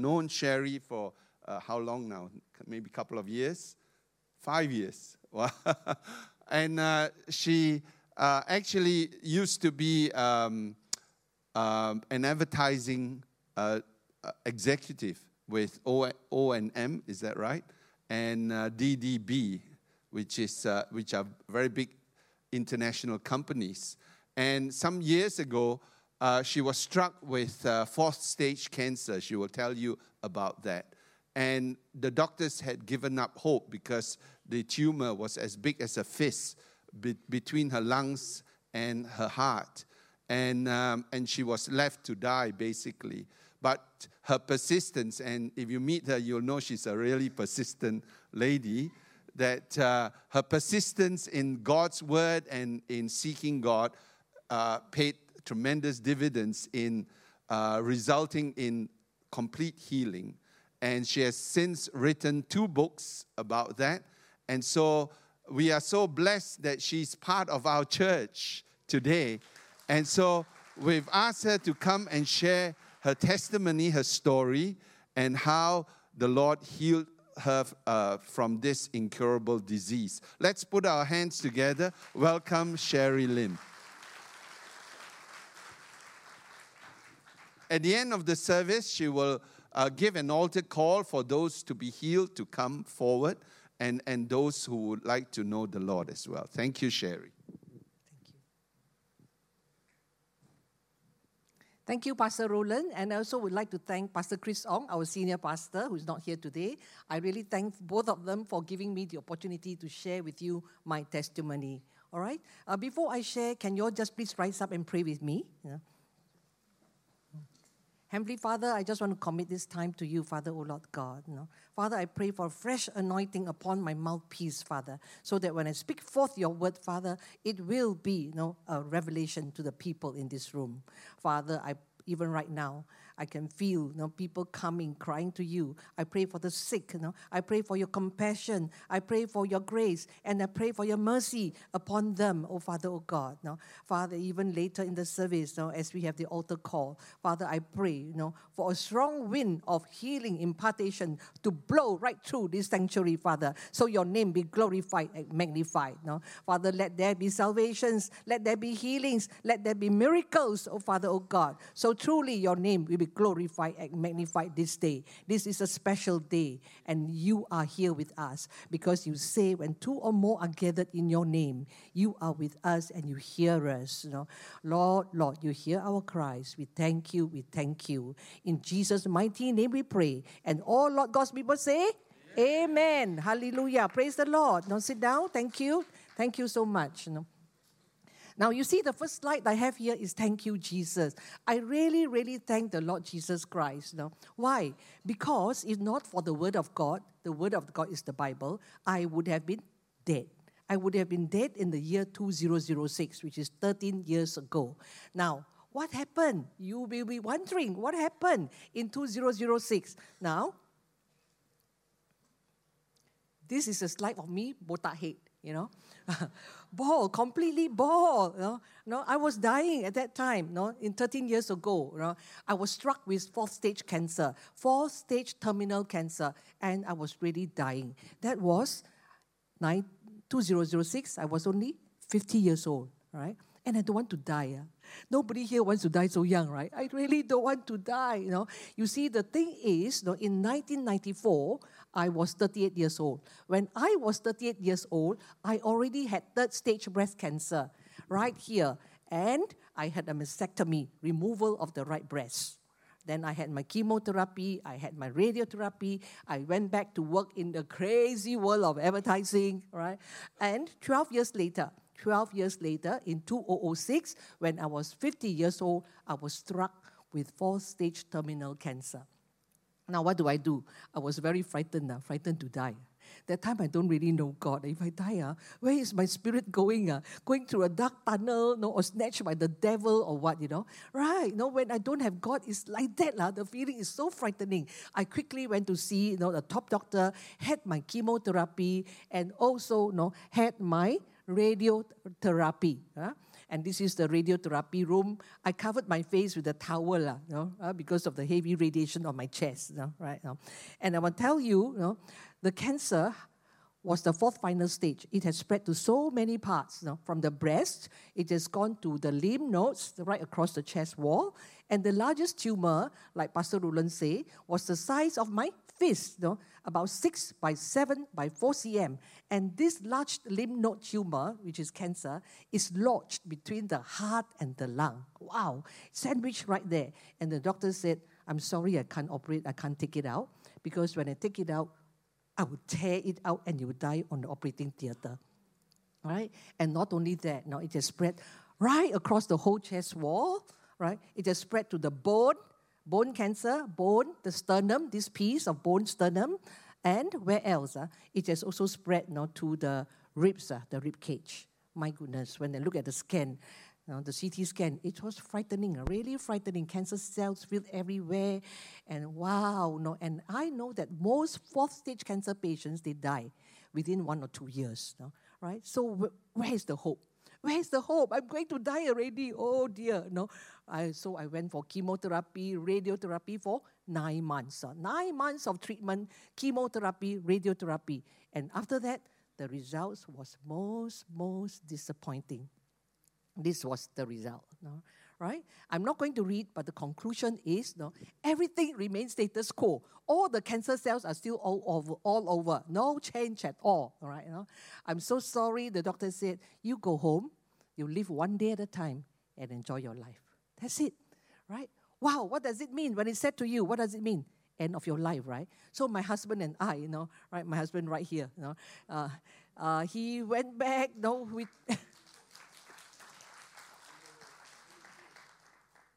known Sherry for uh, how long now? Maybe a couple of years? Five years. and uh, she uh, actually used to be um, um, an advertising uh, uh executive with O and M, is that right? And uh, DDB, which is which are very big international companies. And some years ago, uh, she was struck with uh, fourth stage cancer. She will tell you about that. And the doctors had given up hope because the tumor was as big as a fist be- between her lungs and her heart. And, um, and she was left to die, basically. But her persistence, and if you meet her, you'll know she's a really persistent lady, that uh, her persistence in God's word and in seeking God uh, paid tremendous dividends in uh, resulting in complete healing. And she has since written two books about that. And so we are so blessed that she's part of our church today. And so we've asked her to come and share her testimony, her story, and how the Lord healed her uh, from this incurable disease. Let's put our hands together. Welcome, Sherry Lim. At the end of the service, she will uh, give an altar call for those to be healed to come forward and, and those who would like to know the Lord as well. Thank you, Sherry. Thank you. Thank you, Pastor Roland. And I also would like to thank Pastor Chris Ong, our senior pastor, who is not here today. I really thank both of them for giving me the opportunity to share with you my testimony. All right? Uh, before I share, can you all just please rise up and pray with me? Yeah. Heavenly Father, I just want to commit this time to you, Father, O Lord God. You know. Father, I pray for fresh anointing upon my mouthpiece, Father, so that when I speak forth your word, Father, it will be you know, a revelation to the people in this room. Father, I even right now, I can feel you know, people coming, crying to you. I pray for the sick. You know? I pray for your compassion. I pray for your grace. And I pray for your mercy upon them, oh Father, oh God. You know? Father, even later in the service, you know, as we have the altar call, Father, I pray you know, for a strong wind of healing, impartation to blow right through this sanctuary, Father, so your name be glorified and magnified. You know? Father, let there be salvations, let there be healings, let there be miracles, oh Father, oh God. So truly your name will be glorified and magnified this day. This is a special day, and you are here with us because you say, when two or more are gathered in your name, you are with us and you hear us. You know, Lord, Lord, you hear our cries. We thank you. We thank you. In Jesus' mighty name we pray. And all Lord God's people say, Amen. Hallelujah. Praise the Lord. Now sit down. Thank you. Thank you so much. You know. Now, you see, the first slide I have here is thank you, Jesus. I really, really thank the Lord Jesus Christ. You know? Why? Because if not for the Word of God, the Word of God is the Bible, I would have been dead. I would have been dead in the year 2006, which is 13 years ago. Now, what happened? You will be wondering what happened in 2006. Now, this is a slide of me, botak you know. bald, completely bald. You know? know, I was dying at that time, you know, in 13 years ago. You know, I was struck with fourth stage cancer, fourth stage terminal cancer, and I was really dying. That was 9, 2006. I was only 50 years old, right? And I don't want to die. Uh. Nobody here wants to die so young, right? I really don't want to die. You know, you see, the thing is, you know, in 1994, I was 38 years old. When I was 38 years old, I already had third stage breast cancer right here, and I had a mastectomy, removal of the right breast. Then I had my chemotherapy, I had my radiotherapy, I went back to work in the crazy world of advertising, right? And 12 years later, 12 years later, in 2006, when I was 50 years old, I was struck with fourth stage terminal cancer. Now, what do I do? I was very frightened, uh, frightened to die. That time I don't really know God. If I die, uh, where is my spirit going? Uh? Going through a dark tunnel no, or snatched by the devil or what, you know? Right, you know, when I don't have God, it's like that. Uh, the feeling is so frightening. I quickly went to see you know, the top doctor, had my chemotherapy, and also you know, had my radiotherapy. Huh? And this is the radiotherapy room. I covered my face with a towel, uh, you know, uh, because of the heavy radiation on my chest, you know, right? Know. And I will tell you, you know, the cancer was the fourth final stage. It has spread to so many parts. You know, from the breast, it has gone to the lymph nodes right across the chest wall. And the largest tumor, like Pastor Roland said, was the size of my fist, you know, about 6 by 7 by 4 cm. And this large lymph node tumor, which is cancer, is lodged between the heart and the lung. Wow, sandwiched right there. And the doctor said, I'm sorry, I can't operate, I can't take it out, because when I take it out, I will tear it out and you will die on the operating theater. Right? And not only that, now it has spread right across the whole chest wall, right? It has spread to the bone, bone cancer, bone, the sternum, this piece of bone sternum, and where else? Uh, it has also spread you know, to the ribs, uh, the rib cage. My goodness, when I look at the scan, you know, the CT scan, it was frightening, really frightening. Cancer cells filled everywhere, and wow, no. And I know that most fourth stage cancer patients they die within one or two years, no? right? So wh- where is the hope? Where is the hope? I'm going to die already. Oh dear, no. I, so I went for chemotherapy, radiotherapy for nine months. Nine months of treatment, chemotherapy, radiotherapy, and after that, the results was most most disappointing. This was the result. No? Right? I'm not going to read, but the conclusion is no, everything remains status quo. All the cancer cells are still all over, all over. No change at all. all right? You know? I'm so sorry. The doctor said, You go home, you live one day at a time, and enjoy your life. That's it. Right? Wow, what does it mean? When it's said to you, what does it mean? End of your life, right? So my husband and I, you know, right, my husband right here, you know, uh, uh, he went back, you know, with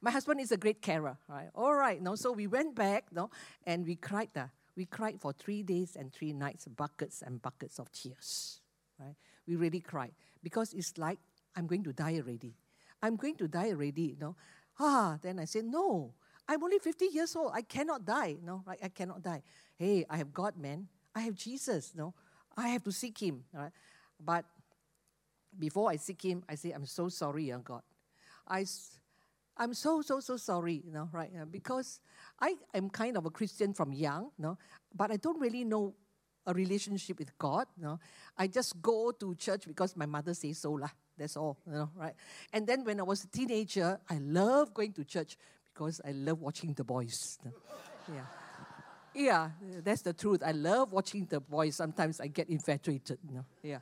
My husband is a great carer, right? All right, no. So we went back, no, and we cried. Uh, we cried for three days and three nights, buckets and buckets of tears, right? We really cried because it's like I'm going to die already. I'm going to die already, you know. Ah, then I said, no, I'm only 50 years old. I cannot die, no, right? I cannot die. Hey, I have God, man. I have Jesus, no. I have to seek Him, right? But before I seek Him, I say, I'm so sorry, uh, God. I I'm so, so, so sorry, you know, right? Uh, because I am kind of a Christian from young, you know, but I don't really know a relationship with God, you know. I just go to church because my mother says so, lah. That's all, you know, right? And then when I was a teenager, I love going to church because I love watching the boys. Yeah. Yeah, that's the truth. I love watching the boys. Sometimes I get infatuated. You know? Yeah.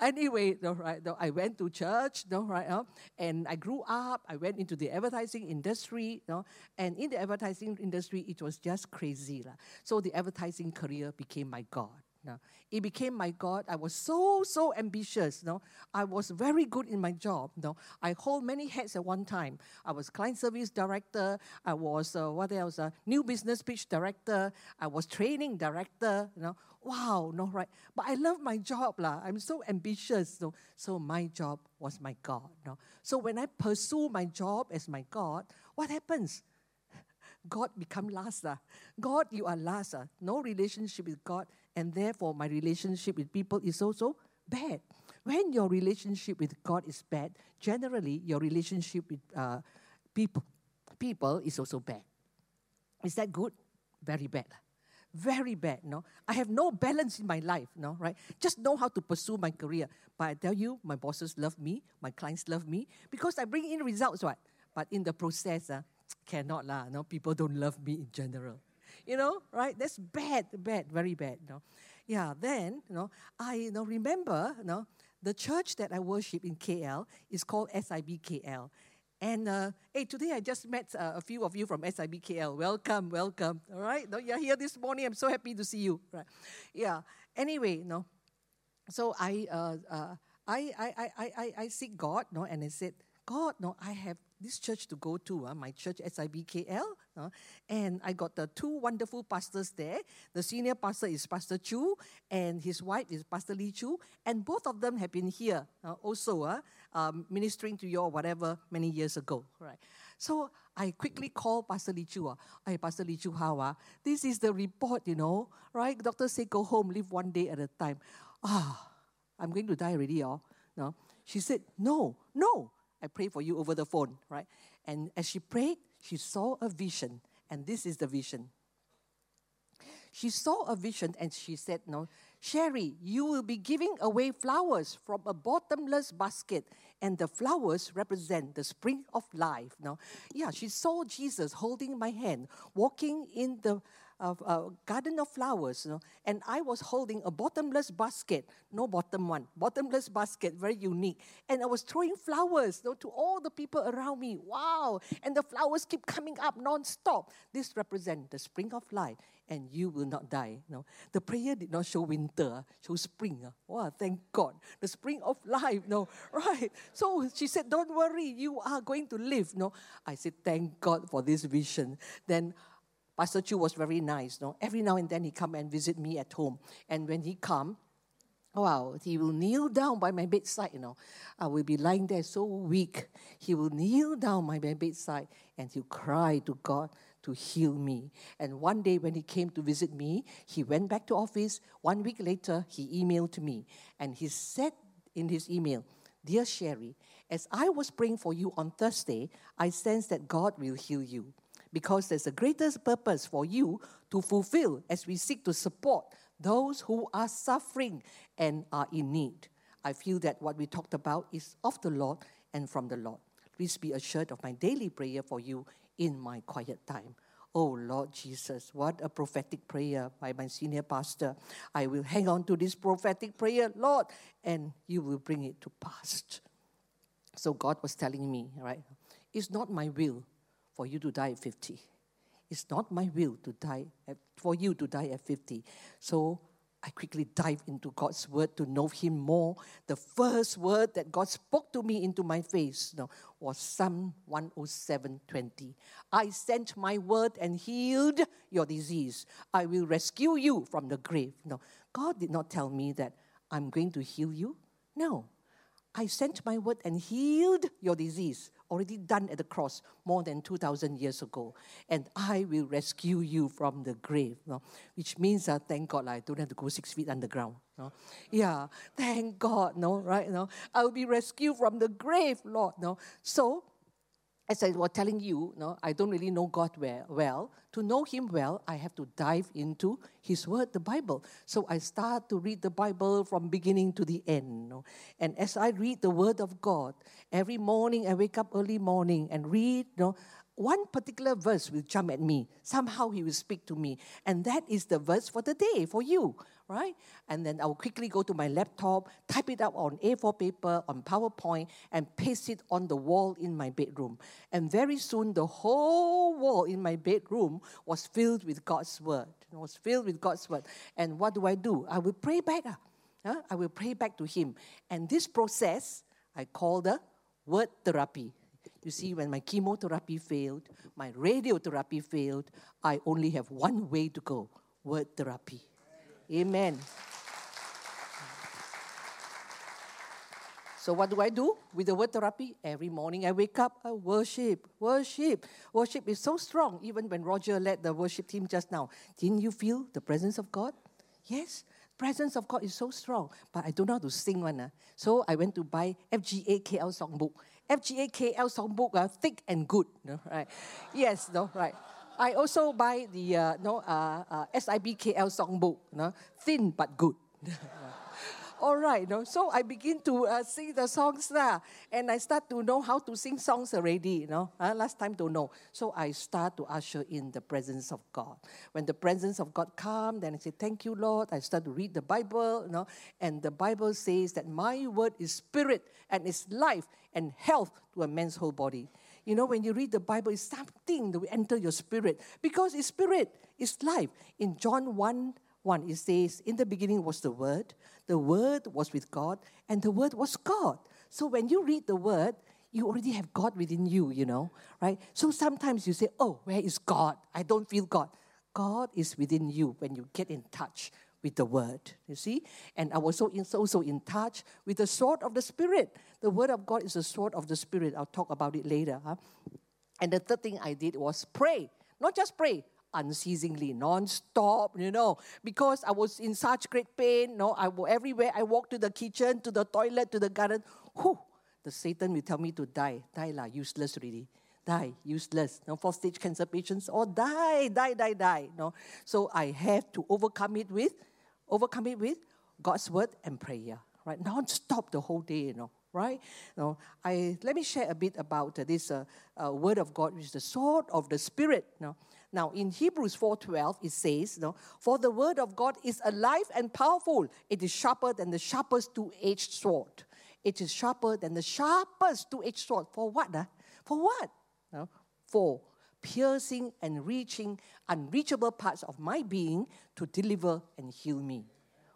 Anyway, no, right, no, I went to church, no, right, uh, and I grew up. I went into the advertising industry, no, and in the advertising industry, it was just crazy. La. So the advertising career became my God. No. It became my God. I was so, so ambitious. No. I was very good in my job. No. I hold many hats at one time. I was client service director. I was, uh, what else? Uh, new business pitch director. I was training director. You know. Wow, no, right. But I love my job. La. I'm so ambitious. No. So my job was my God. No. So when I pursue my job as my God, what happens? God become last. God, you are last. No relationship with God and therefore my relationship with people is also bad. When your relationship with God is bad, generally your relationship with uh, people, people is also bad. Is that good? Very bad. Very bad, no? I have no balance in my life, no, right? Just know how to pursue my career. But I tell you, my bosses love me, my clients love me, because I bring in results, what? But in the process, uh, cannot lah, no? People don't love me in general you know, right? That's bad, bad, very bad, you know. Yeah, then, you know, I you know, remember, you know, the church that I worship in KL is called SIB KL. And uh, hey, today I just met uh, a few of you from SIB KL. Welcome, welcome. All right, no, you're here this morning. I'm so happy to see you. Right? Yeah. Anyway, know, so I, uh, uh, I, I, I, I, I seek God, no, and I said, God, no, I have this church to go to, uh, my church, SIBKL. Uh, and I got the two wonderful pastors there. The senior pastor is Pastor Chu, and his wife is Pastor Lee Chu. And both of them have been here uh, also, uh, um, ministering to you or whatever many years ago. Right. So I quickly called Pastor Lee Chu. Uh, hey, Pastor Lee Chu, how? Uh? This is the report, you know, right? Doctor say go home, live one day at a time. Ah, I'm going to die already, oh. No. She said, no, no, I pray for you over the phone, right? And as she prayed, she saw a vision. And this is the vision. She saw a vision and she said, No, Sherry, you will be giving away flowers from a bottomless basket, and the flowers represent the spring of life. Now, yeah, she saw Jesus holding my hand, walking in the of a garden of flowers, you know, and I was holding a bottomless basket, no bottom one, bottomless basket, very unique. And I was throwing flowers you know, to all the people around me. Wow! And the flowers keep coming up non-stop. This represents the spring of life, and you will not die. You know. The prayer did not show winter, show spring. Uh. Wow, thank God. The spring of life, no, right? So she said, Don't worry, you are going to live. No. I said, Thank God for this vision. Then Pastor Chu was very nice. No? Every now and then he come and visit me at home. And when he come, wow, he will kneel down by my bedside, you know. I will be lying there so weak. He will kneel down by my bedside and he'll cry to God to heal me. And one day when he came to visit me, he went back to office. One week later, he emailed me. And he said in his email, Dear Sherry, as I was praying for you on Thursday, I sense that God will heal you because there's a greatest purpose for you to fulfill as we seek to support those who are suffering and are in need. I feel that what we talked about is of the Lord and from the Lord. Please be assured of my daily prayer for you in my quiet time. Oh Lord Jesus, what a prophetic prayer by my senior pastor. I will hang on to this prophetic prayer, Lord, and you will bring it to pass. So God was telling me, right? It's not my will for you to die at 50. It's not my will to die at, for you to die at 50. So I quickly dive into God's word to know Him more. The first word that God spoke to me into my face you know, was Psalm 107:20. I sent my word and healed your disease. I will rescue you from the grave. No, God did not tell me that I'm going to heal you. No, I sent my word and healed your disease already done at the cross more than 2,000 years ago. And I will rescue you from the grave. No? Which means, uh, thank God, like, I don't have to go six feet underground. No? Yeah, thank God, no, right? No? I will be rescued from the grave, Lord. No? So, as I was telling you, no, I don't really know God well. To know Him well, I have to dive into His Word, the Bible. So I start to read the Bible from beginning to the end. No? And as I read the Word of God, every morning I wake up early morning and read. No, one particular verse will jump at me. Somehow He will speak to me, and that is the verse for the day for you right? And then I'll quickly go to my laptop, type it up on A4 paper, on PowerPoint, and paste it on the wall in my bedroom. And very soon, the whole wall in my bedroom was filled with God's word. Was filled with God's word. And what do I do? I will pray back. Uh, I will pray back to Him. And this process, I call the word therapy. You see, when my chemotherapy failed, my radiotherapy failed, I only have one way to go word therapy. Amen. So what do I do with the word therapy? Every morning I wake up, I worship, worship. Worship is so strong. Even when Roger led the worship team just now, didn't you feel the presence of God? Yes, presence of God is so strong. But I don't know how to sing one. Uh. So I went to buy FGA KL songbook. FGA KL songbook, uh, thick and good. No, right? yes, no, right. I also buy the uh, no, uh, uh, SIBKL songbook, no, thin but good. All right, no? so I begin to uh, sing the songs now, and I start to know how to sing songs already. You know, uh, last time don't know, so I start to usher in the presence of God. When the presence of God come, then I say, "Thank you, Lord." I start to read the Bible, you know, and the Bible says that my word is spirit and is life and health to a man's whole body. You know, when you read the Bible, it's something that will enter your spirit because it's spirit, it's life. In John 1 1, it says, In the beginning was the Word, the Word was with God, and the Word was God. So when you read the Word, you already have God within you, you know, right? So sometimes you say, Oh, where is God? I don't feel God. God is within you when you get in touch with the word. You see? And I was so in, touch with the sword of the Spirit. The word of God is the sword of the Spirit. I'll talk about it later. Huh? And the third thing I did was pray. Not just pray, unceasingly, non-stop, you know, because I was in such great pain. You know, I everywhere I walked to the kitchen, to the toilet, to the garden. Whew, the Satan will tell me to die. Die lah, useless really. Die, useless. No, fourth stage cancer patients, all die, die, die, die. No, so I have to overcome it with, overcome it with God's word and prayer. Right, non-stop the whole day. You know, right? No, I let me share a bit about uh, this uh, uh, word of God, which is the sword of the spirit. No, now in Hebrews 4:12 it says, no, for the word of God is alive and powerful. It is sharper than the sharpest two-edged sword it is sharper than the sharpest two-edged sword. For what? Uh? For what? No? For piercing and reaching unreachable parts of my being to deliver and heal me.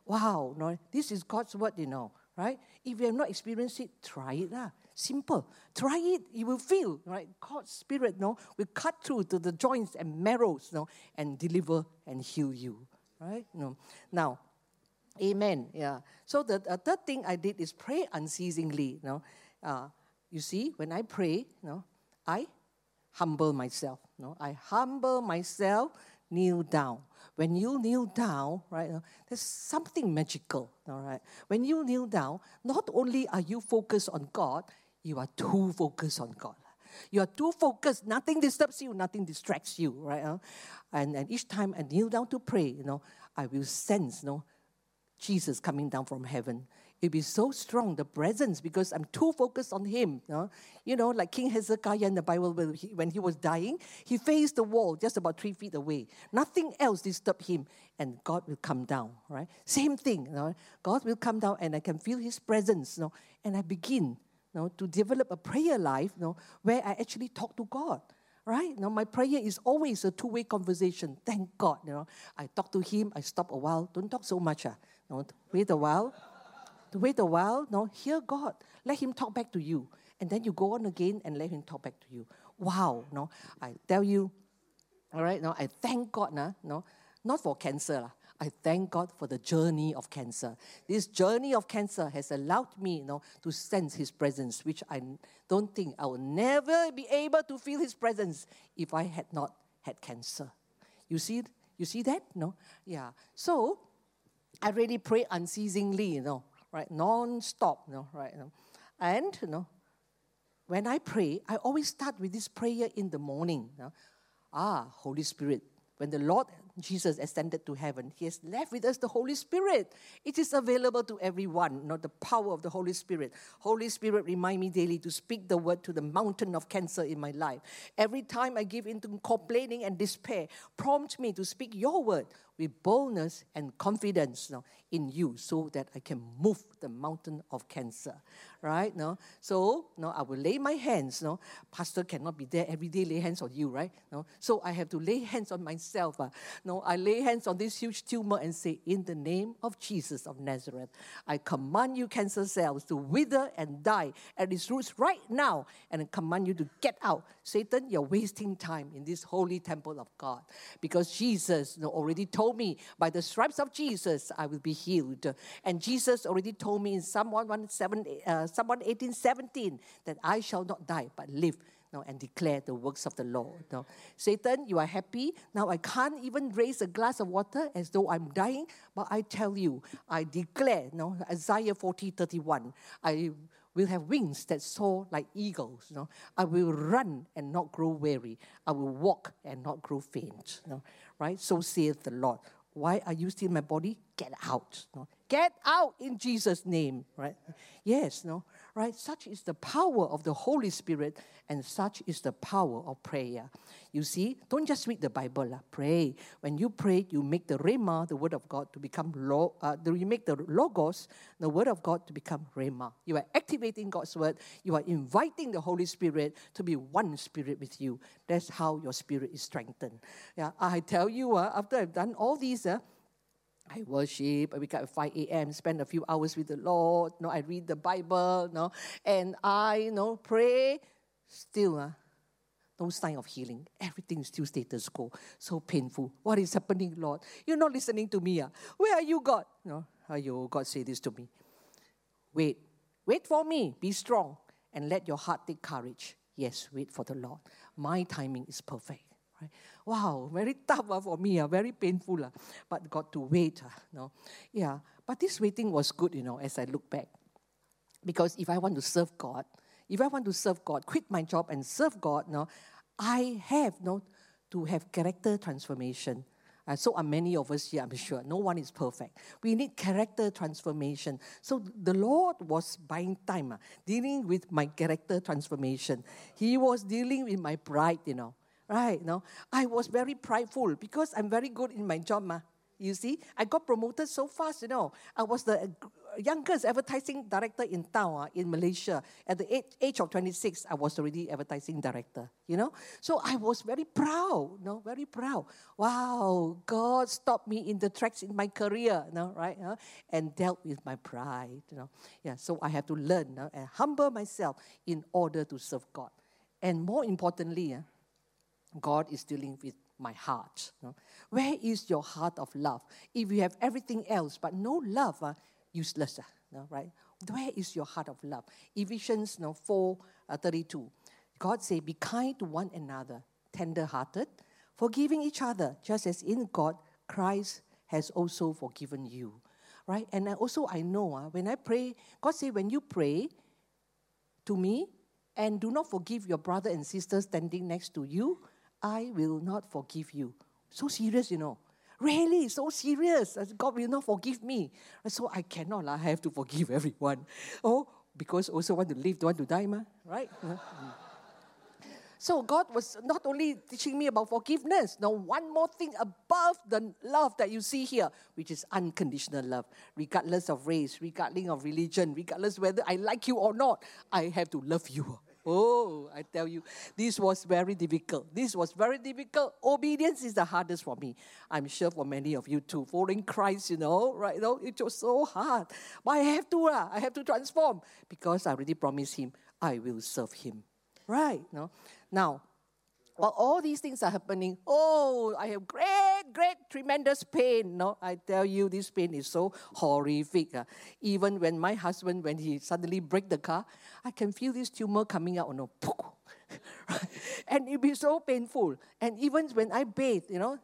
Wow, no, this is God's word, you know, right? If you have not experienced it, try it. lah. Simple. Try it, you will feel, right? God's spirit, no, will cut through to the joints and marrows, no, and deliver and heal you. Right? No. Now, Amen. Yeah. So the, the third thing I did is pray unceasingly. You know, uh, you see, when I pray, you know, I humble myself. No, I humble myself, kneel down. When you kneel down, right, there's something magical. All right. When you kneel down, not only are you focused on God, you are too focused on God. You are too focused. Nothing disturbs you. Nothing distracts you. Right. And and each time I kneel down to pray, you know, I will sense, you know Jesus coming down from heaven. It'd be so strong, the presence, because I'm too focused on him. You know, you know like King Hezekiah in the Bible, when he, when he was dying, he faced the wall just about three feet away. Nothing else disturbed him, and God will come down, right? Same thing, you know, God will come down, and I can feel his presence, you know, and I begin you know, to develop a prayer life you know, where I actually talk to God right? Now my prayer is always a two-way conversation. Thank God, you know. I talk to him, I stop a while. Don't talk so much. Uh. No, wait a while. Wait a while. No, hear God. Let Him talk back to you. And then you go on again and let Him talk back to you. Wow. No, I tell you, all right, no, I thank God, nah, no, not for cancer. I thank God for the journey of cancer. This journey of cancer has allowed me you know, to sense His presence, which I don't think I will never be able to feel His presence if I had not had cancer. You see, you see that? No? Yeah. So I really pray unceasingly, you know, right? Non-stop, you know, right? You know. And, you know, when I pray, I always start with this prayer in the morning. You know. Ah, Holy Spirit, when the Lord Jesus ascended to heaven, He has left with us the Holy Spirit. It is available to everyone, not the power of the Holy Spirit. Holy Spirit, remind me daily to speak the word to the mountain of cancer in my life. Every time I give in to complaining and despair, prompt me to speak your word with boldness and confidence know, in you so that I can move the mountain of cancer. Right? No? So no, I will lay my hands. No? Pastor cannot be there every day, lay hands on you, right? No? So I have to lay hands on myself. Uh. I lay hands on this huge tumor and say, In the name of Jesus of Nazareth, I command you, cancer cells, to wither and die at its roots right now, and I command you to get out. Satan, you're wasting time in this holy temple of God because Jesus you know, already told me, by the stripes of Jesus, I will be healed. And Jesus already told me in Psalm 117, uh, Psalm 18, 17, that I shall not die, but live now and declare the works of the Lord. Now, Satan, you are happy. Now I can't even raise a glass of water as though I'm dying, but I tell you, I declare, no, Isaiah 40, 31, I will have wings that soar like eagles. Know? I will run and not grow weary. I will walk and not grow faint. Know? Right? So saith the Lord. Why are you still in my body? Get out. Know? Get out in Jesus' name. Right? Yes, no right? Such is the power of the Holy Spirit, and such is the power of prayer. You see, don't just read the Bible, uh, pray. When you pray, you make the Rhema, the Word of God, to become lo- uh, you make the Logos, the Word of God, to become Rhema. You are activating God's Word. You are inviting the Holy Spirit to be one Spirit with you. That's how your spirit is strengthened. Yeah, I tell you, uh, after I've done all these, uh, I worship, I wake up at 5 a.m., spend a few hours with the Lord, you know, I read the Bible, you know, and I you know, pray. Still, uh, no sign of healing. Everything is still status quo. So painful. What is happening, Lord? You're not listening to me. Uh. Where are you, God? You know, you, God say this to me. Wait. Wait for me. Be strong. And let your heart take courage. Yes, wait for the Lord. My timing is perfect. Right? Wow, very tough uh, for me, uh, very painful. Uh, but got to wait. Uh, no? Yeah, but this waiting was good, you know, as I look back. Because if I want to serve God, if I want to serve God, quit my job and serve God, no, I have no, to have character transformation. Uh, so are many of us here, I'm sure. No one is perfect. We need character transformation. So the Lord was buying time, uh, dealing with my character transformation. He was dealing with my pride, you know. Right, you know. I was very prideful because I'm very good in my job. Ma. You see, I got promoted so fast, you know. I was the youngest advertising director in town uh, in Malaysia. At the age, age of 26, I was already advertising director, you know. So I was very proud, you know, very proud. Wow, God stopped me in the tracks in my career, you know, right? Uh, and dealt with my pride, you know. Yeah, so I have to learn uh, and humble myself in order to serve God. And more importantly, uh, God is dealing with my heart. Know? Where is your heart of love? If you have everything else but no love, uh, useless, uh, know, right? Where is your heart of love? Ephesians know, 4 uh, 32. God say, Be kind to one another, tender hearted, forgiving each other, just as in God Christ has also forgiven you. Right? And also, I know uh, when I pray, God say, When you pray to me and do not forgive your brother and sister standing next to you, I will not forgive you. So serious, you know. Really, so serious. God will not forgive me. So I cannot. I have to forgive everyone. Oh, because also want to live, don't want to die, ma? right? Mm. So God was not only teaching me about forgiveness, now one more thing above the love that you see here, which is unconditional love, regardless of race, regardless of religion, regardless whether I like you or not, I have to love you. Oh, I tell you, this was very difficult. This was very difficult. Obedience is the hardest for me. I'm sure for many of you too. Following Christ, you know, right? You know, it was so hard. But I have to, uh, I have to transform because I already promised him I will serve him. Right? No? Now, while all these things are happening, oh, I have great, great, tremendous pain. No, I tell you, this pain is so horrific. Uh. Even when my husband, when he suddenly brake the car, I can feel this tumor coming out. Oh no, and it be so painful. And even when I bathe, you know,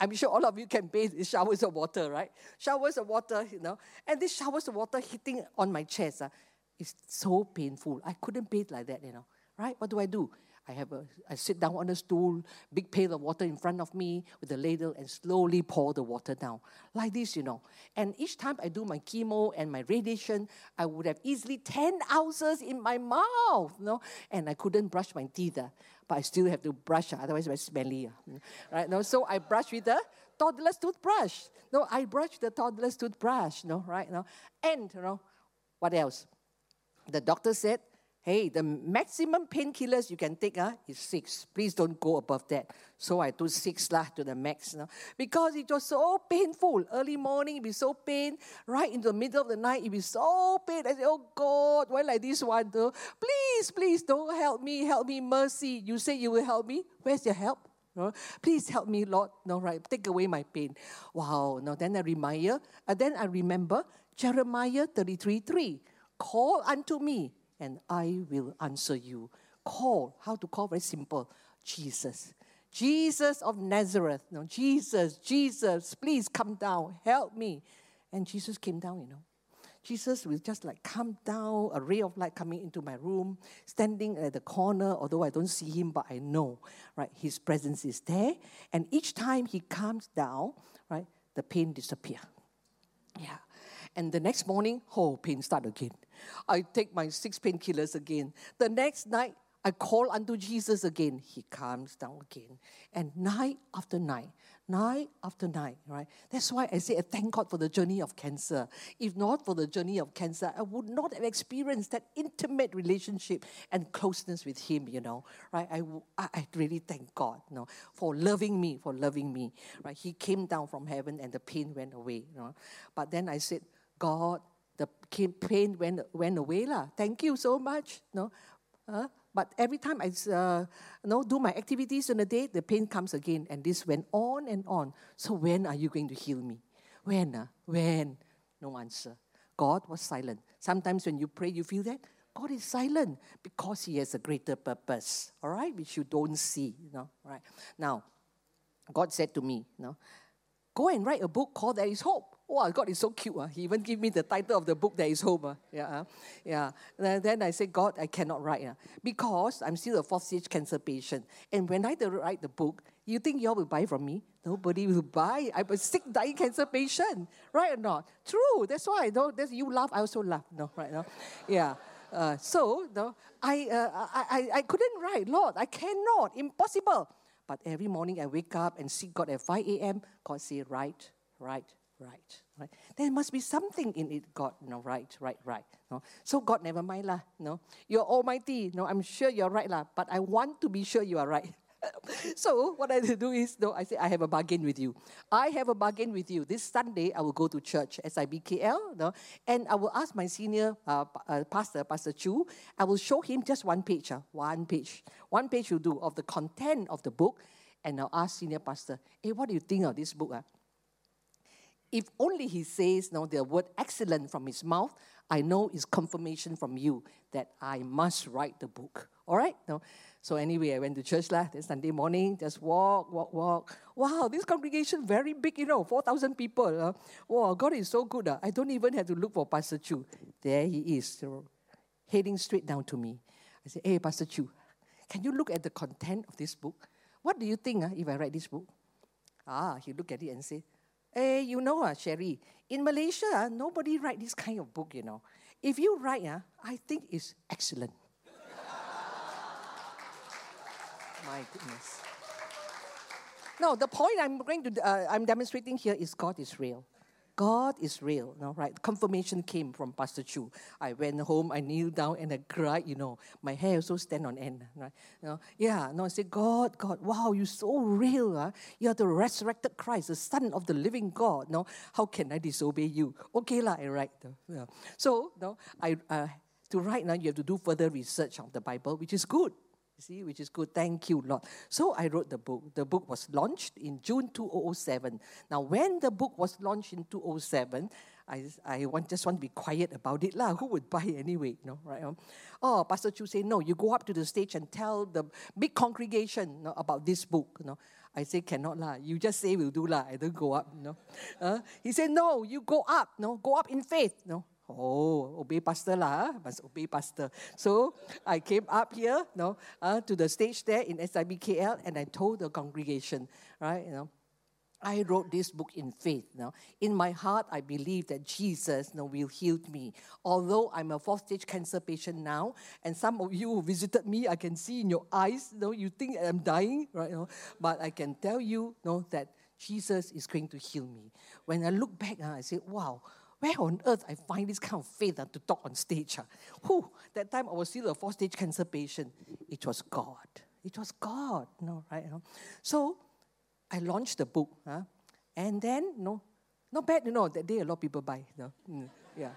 I'm sure all of you can bathe in showers of water, right? Showers of water, you know, and this showers of water hitting on my chest, uh, is so painful. I couldn't bathe like that, you know, right? What do I do? I have a, I sit down on a stool, big pail of water in front of me with a ladle and slowly pour the water down. Like this, you know. And each time I do my chemo and my radiation, I would have easily 10 ounces in my mouth, you know. And I couldn't brush my teeth, uh, but I still have to brush, uh, otherwise very smelly. Uh, right? No, so I brush with the toddler's toothbrush. No, I brush the toddler's toothbrush, no, right? No. And, you know, what else? The doctor said, hey, the maximum painkillers you can take uh, is six. Please don't go above that. So I took six lah to the max. You know, because it was so painful. Early morning, it be so pain. Right in the middle of the night, it be so pain. I said, oh God, why like this one? Though? Please, please don't help me. Help me, mercy. You say you will help me. Where's your help? No, please help me, Lord. No, right, take away my pain. Wow. Now then I remember, uh, then I remember Jeremiah 33 3. Call unto me, and I will answer you. Call. How to call? Very simple. Jesus. Jesus of Nazareth. No, Jesus, Jesus, please come down. Help me. And Jesus came down, you know. Jesus will just like come down, a ray of light coming into my room, standing at the corner, although I don't see him, but I know, right? His presence is there. And each time he comes down, right, the pain disappear. Yeah. And the next morning, oh, pain start again. I take my six painkillers again. The next night, I call unto Jesus again. He comes down again. And night after night, night after night, right? That's why I say I thank God for the journey of cancer. If not for the journey of cancer, I would not have experienced that intimate relationship and closeness with Him, you know, right? I, I really thank God, you know, for loving me, for loving me, right? He came down from heaven and the pain went away, you know. But then I said, God, the pain went, went away. La. Thank you so much. No? Uh, but every time I uh, you know, do my activities in the day, the pain comes again. And this went on and on. So when are you going to heal me? When? Uh, when? No answer. God was silent. Sometimes when you pray, you feel that God is silent because He has a greater purpose, all right, which you don't see, you know, right? Now, God said to me, you know, go and write a book called There is Hope. Wow, God is so cute. Uh. He even gave me the title of the book, that is Hope. Uh. Yeah, uh. yeah. And then I said, God, I cannot write uh, because I'm still a fourth stage cancer patient. And when I write the book, you think y'all will buy from me? Nobody will buy. I'm a sick, dying cancer patient, right or not? True. That's why. I that's, you laugh, I also laugh. No, right? now. yeah. Uh, so no, I, uh, I, I, I couldn't write, Lord. I cannot. Impossible. But every morning I wake up and see God at 5 a.m. God say, right, right, right, right. There must be something in it, God. No, right, right, right. No. So God, never mind lah. No, you're Almighty. No, I'm sure you're right lah. But I want to be sure you are right. so what I do is, no, I say, I have a bargain with you. I have a bargain with you. This Sunday, I will go to church, SIBKL, no, and I will ask my senior uh, uh, pastor, Pastor Chu, I will show him just one page, uh, one page. One page will do of the content of the book, and I'll ask senior pastor, hey, what do you think of this book? Uh? If only he says no, the word excellent from his mouth, I know it's confirmation from you that I must write the book. All right? No. So anyway, I went to church. Then Sunday morning, just walk, walk, walk. Wow, this congregation very big, you know, 4,000 people. Uh. Wow, God is so good. Uh. I don't even have to look for Pastor Chu. There he is, heading straight down to me. I said, hey, Pastor Chu, can you look at the content of this book? What do you think uh, if I write this book? Ah, he looked at it and said, hey, you know, uh, Sherry, in Malaysia, uh, nobody write this kind of book, you know. If you write, uh, I think it's excellent. My goodness. No, the point I'm going to uh, I'm demonstrating here is God is real. God is real, no, right? Confirmation came from Pastor Chu. I went home, I kneeled down and I cried, you know. My hair also stand on end, right? You know, yeah, no, I said, God, God, wow, you're so real. Huh? You are the resurrected Christ, the Son of the living God. No, how can I disobey you? Okay, lah, I write. Yeah. So, no, I uh, to write now, you have to do further research of the Bible, which is good. You see, which is good. Thank you, Lord. So I wrote the book. The book was launched in June 2007. Now, when the book was launched in 2007, I, I want, just want to be quiet about it. Lah. Who would buy anyway? No, right? Um, oh, Pastor Chu said, no, you go up to the stage and tell the big congregation about this book. No. I say, cannot lah. You just say we'll do lah. I don't go up. No. Uh, he said, no, you go up. No, go up in faith. No. Oh, obey pastor lah, must obey pastor. So I came up here, no, uh, to the stage there in SIBKL, and I told the congregation, right, you know, I wrote this book in faith. You Now, in my heart, I believe that Jesus you know, will heal me. Although I'm a fourth stage cancer patient now, and some of you who visited me, I can see in your eyes, you know, you think I'm dying, right? You know, but I can tell you, you know, that Jesus is going to heal me. When I look back, uh, I say, wow where on earth I find this kind of faith uh, to talk on stage? Uh? Whew, that time I was still a four stage cancer patient. It was God. It was God. No, right? You So I launched the book. Huh? And then, no, not bad, you know, that day a lot of people buy. No? Mm, yeah.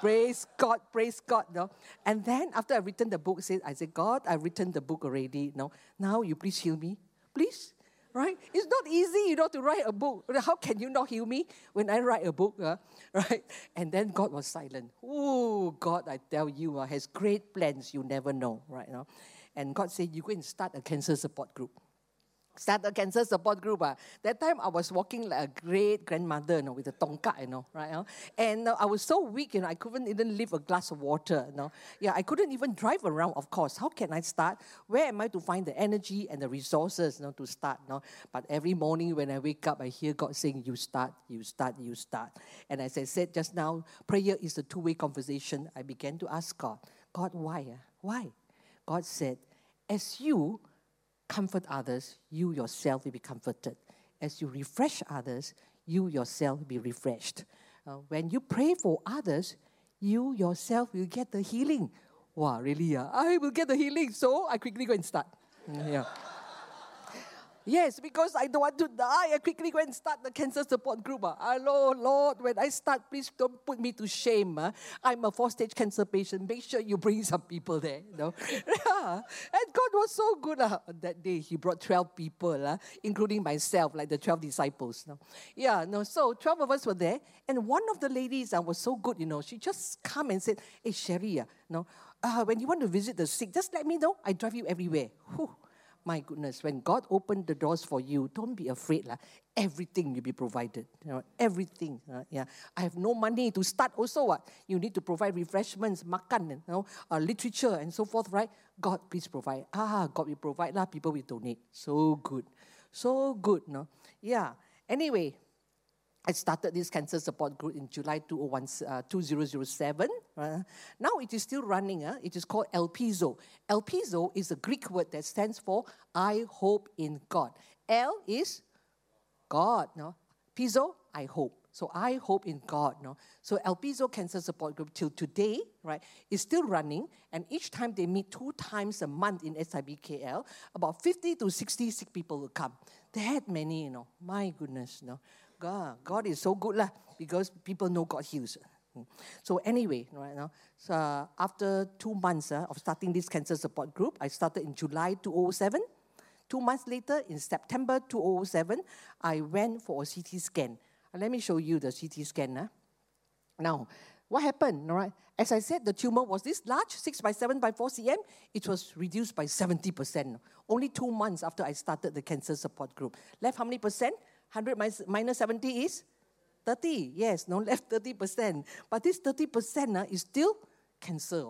praise God, praise God. No? And then after I written the book, I said, God, I've written the book already. No? Now you please heal me. Please right? It's not easy, you know, to write a book. How can you not heal me when I write a book, uh, right? And then God was silent. Oh, God, I tell you, uh, has great plans you never know, right? You know? And God said, you go and start a cancer support group start a cancer support group. Uh. That time I was walking like a great grandmother, you know, with a tongkat, you know, right? Uh? And uh, I was so weak, you know, I couldn't even lift a glass of water, you know. Yeah, I couldn't even drive around, of course. How can I start? Where am I to find the energy and the resources, you know, to start, you know? But every morning when I wake up, I hear God saying, you start, you start, you start. And as I said just now, prayer is a two-way conversation. I began to ask God, God, why? Uh? Why? God said, as you comfort others, you yourself will be comforted. As you refresh others, you yourself will be refreshed. Uh, when you pray for others, you yourself will get the healing. Wow, really? Uh, I will get the healing. So I quickly go and start. yeah. Yes, because I don't want to die. I quickly go and start the cancer support group. Uh. Hello, Lord, when I start, please don't put me to shame. Uh. I'm a four stage cancer patient. Make sure you bring some people there. You know? yeah. And God was so good. Uh. That day, He brought 12 people, uh, including myself, like the 12 disciples. No? Yeah, no, so 12 of us were there. And one of the ladies uh, was so good, you know, she just come and said, Hey, Sherry, uh, no, uh, when you want to visit the sick, just let me know. I drive you everywhere. Whew My goodness, when God opened the doors for you, don't be afraid. lah. Everything will be provided. You know, everything. uh, yeah. I have no money to start also. What? You need to provide refreshments, makan, you know, uh, literature, and so forth, right? God, please provide. Ah, God will provide. lah. People will donate. So good. So good. No? Yeah. Anyway, I started this cancer support group in July 2001, uh, 2007. uh, now it is still running. Uh, it is called Elpizo. Elpizo is a Greek word that stands for I hope in God. L is God. No? Pizo, I hope. So I hope in God. No? So Elpizo Cancer Support Group till today, right, is still running. And each time they meet two times a month in SIBKL, about 50 to 60 sick people will come. That many, you know. My goodness, no. God, God is so good lah, because people know God heals. So anyway, right now, so uh, after two months uh, of starting this cancer support group, I started in July 2007. Two months later, in September 2007, I went for a CT scan. Uh, Let me show you the CT scan. Uh. Now, what happened? All right, as I said, the tumor was this large, six by seven by four cm. It was reduced by seventy percent. Only two months after I started the cancer support group. Left how many percent? Hundred minus seventy is 30, yes, no left 30%. But this 30% uh, is still cancer.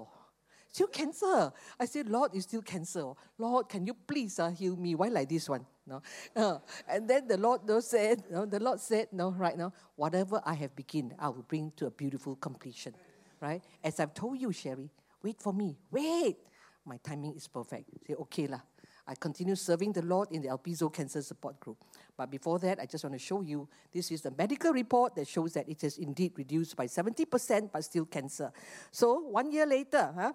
Still cancer. I said, Lord, it's still cancer. Lord, can you please uh, heal me? Why like this one? No. Uh, and then the Lord said, no, the Lord said, no, right now, whatever I have begun, I will bring to a beautiful completion. Right? As I've told you, Sherry, wait for me. Wait. My timing is perfect. Say, okay lah. I continue serving the Lord in the Elpizo Cancer Support Group. But before that, I just want to show you this is the medical report that shows that it is indeed reduced by 70%, but still cancer. So one year later, huh,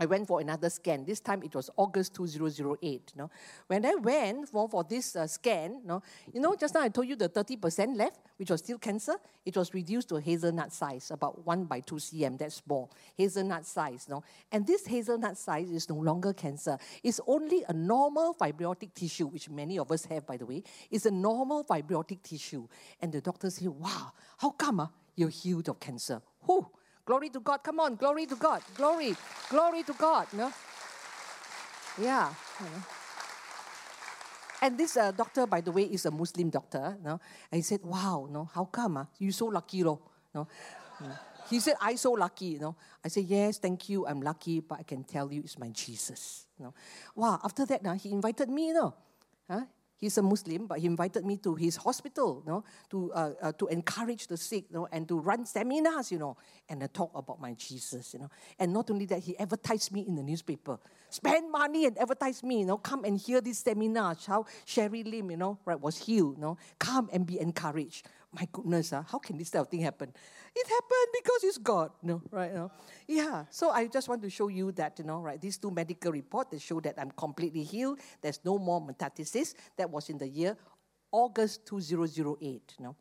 I went for another scan. This time it was August 2008. No? When I went for, this uh, scan, no, you know, just now I told you the 30% left, which was still cancer, it was reduced to hazelnut size, about 1 by 2 cm, that's small. Hazelnut size. No? And this hazelnut size is no longer cancer. It's only a normal fibrotic tissue, which many of us have, by the way. It's a normal fibrotic tissue. And the doctor said, wow, how come uh, you're healed of cancer? Whew. Glory to God. Come on, glory to God. Glory, glory to God. No? Yeah. you know. And this uh, doctor, by the way, is a Muslim doctor. No? And he said, Wow, no, how come? Uh? You so lucky, lo. No? Mm. He said, I so lucky. No? I said, Yes, thank you. I'm lucky, but I can tell you it's my Jesus. No? Wow, after that, uh, he invited me. No? Huh? He's a Muslim, but he invited me to his hospital, no, to uh, uh, to encourage the sick, no, and to run seminars, you know, and talk about my Jesus, you know. And not only that, he advertised me in the newspaper. Spend money and advertise me, you know. Come and hear this seminar. How Sherry Lim, you know, right, was healed, no. Come and be encouraged. My goodness, uh, how can this type of thing happen? It happened because it's God, no, right? No? Yeah. So I just want to show you that, you know, right? These two medical reports that show that I'm completely healed. There's no more metastasis. That was in the year August 2008, you know.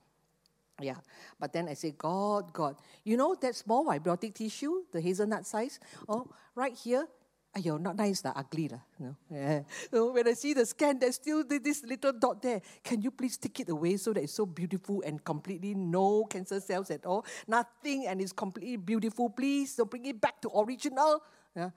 Yeah, but then I say, God, God, you know that small fibrotic tissue, the hazelnut size? Oh, right here, Ayo, not nice, lah, ugly. lah. You know? yeah. So when I see the scan, there's still this little dot there. Can you please take it away so that it's so beautiful and completely no cancer cells at all? Nothing, and it's completely beautiful. Please, don't bring it back to original. Yeah.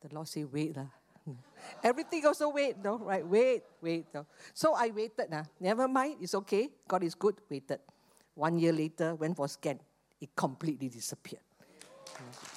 The Lord say, wait. lah. Everything also wait, no? Right, wait, wait. No? So I waited. Nah. Never mind, it's okay. God is good. Waited. One year later, went for scan. It completely disappeared. Yeah.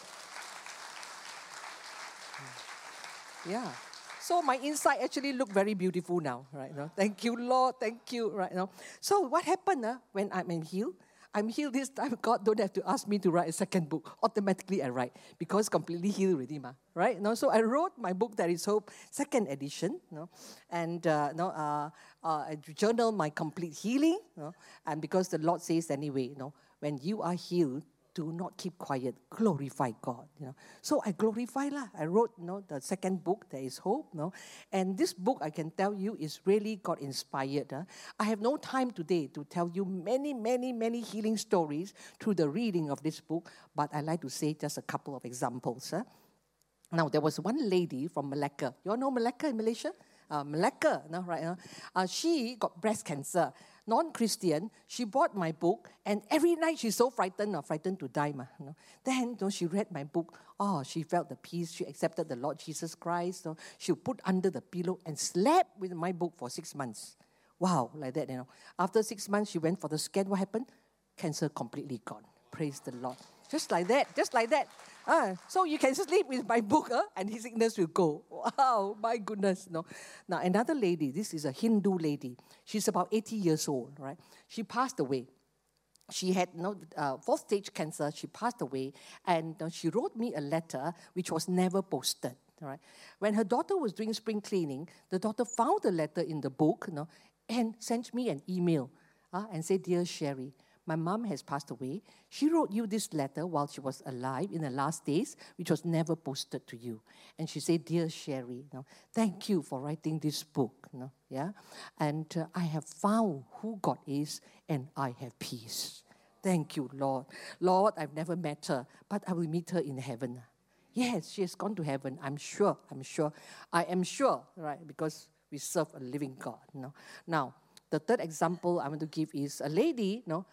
So my inside actually look very beautiful now, right? No? Thank you, Lord. Thank you, right? now. So what happened uh, when I'm healed? I'm healed this time. God don't have to ask me to write a second book. Automatically I write because completely healed already, ma. Right? No. So I wrote my book There Is Hope, second edition. No, and uh, no, uh, uh, I journal my complete healing. No, and because the Lord says anyway, no, when you are healed, do not keep quiet. Glorify God. You know. So I glorify lah. I wrote you know, the second book, There is Hope. No? And this book, I can tell you, is really God inspired. huh. I have no time today to tell you many, many, many healing stories through the reading of this book, but I like to say just a couple of examples. huh. Now, there was one lady from Malacca. You all know Malacca in Malaysia? Uh, Malacca, no, right? Uh, uh, she got breast cancer. Non Christian. She bought my book, and every night she's so frightened, or frightened to die. Ma, you know. Then you know, she read my book. Oh, she felt the peace. She accepted the Lord Jesus Christ. So she put under the pillow and slept with my book for six months. Wow, like that, you know. After six months, she went for the scan. What happened? Cancer completely gone. Praise the Lord. Just like that, just like that. Uh, so you can sleep with my book uh, and his sickness will go. Wow, my goodness. No. Now, another lady, this is a Hindu lady. She's about 80 years old, right? She passed away. She had no uh, fourth stage cancer. She passed away, and uh, she wrote me a letter which was never posted. Right? When her daughter was doing spring cleaning, the daughter found the letter in the book you know, and sent me an email uh, and said, Dear Sherry, my mom has passed away. She wrote you this letter while she was alive in the last days, which was never posted to you. And she said, Dear Sherry, you know, thank you for writing this book. You know, yeah? And uh, I have found who God is, and I have peace. Thank you, Lord. Lord, I've never met her, but I will meet her in heaven. Yes, she has gone to heaven. I'm sure. I'm sure. I am sure, right? Because we serve a living God. You know? Now, the third example I want to give is a lady, you know,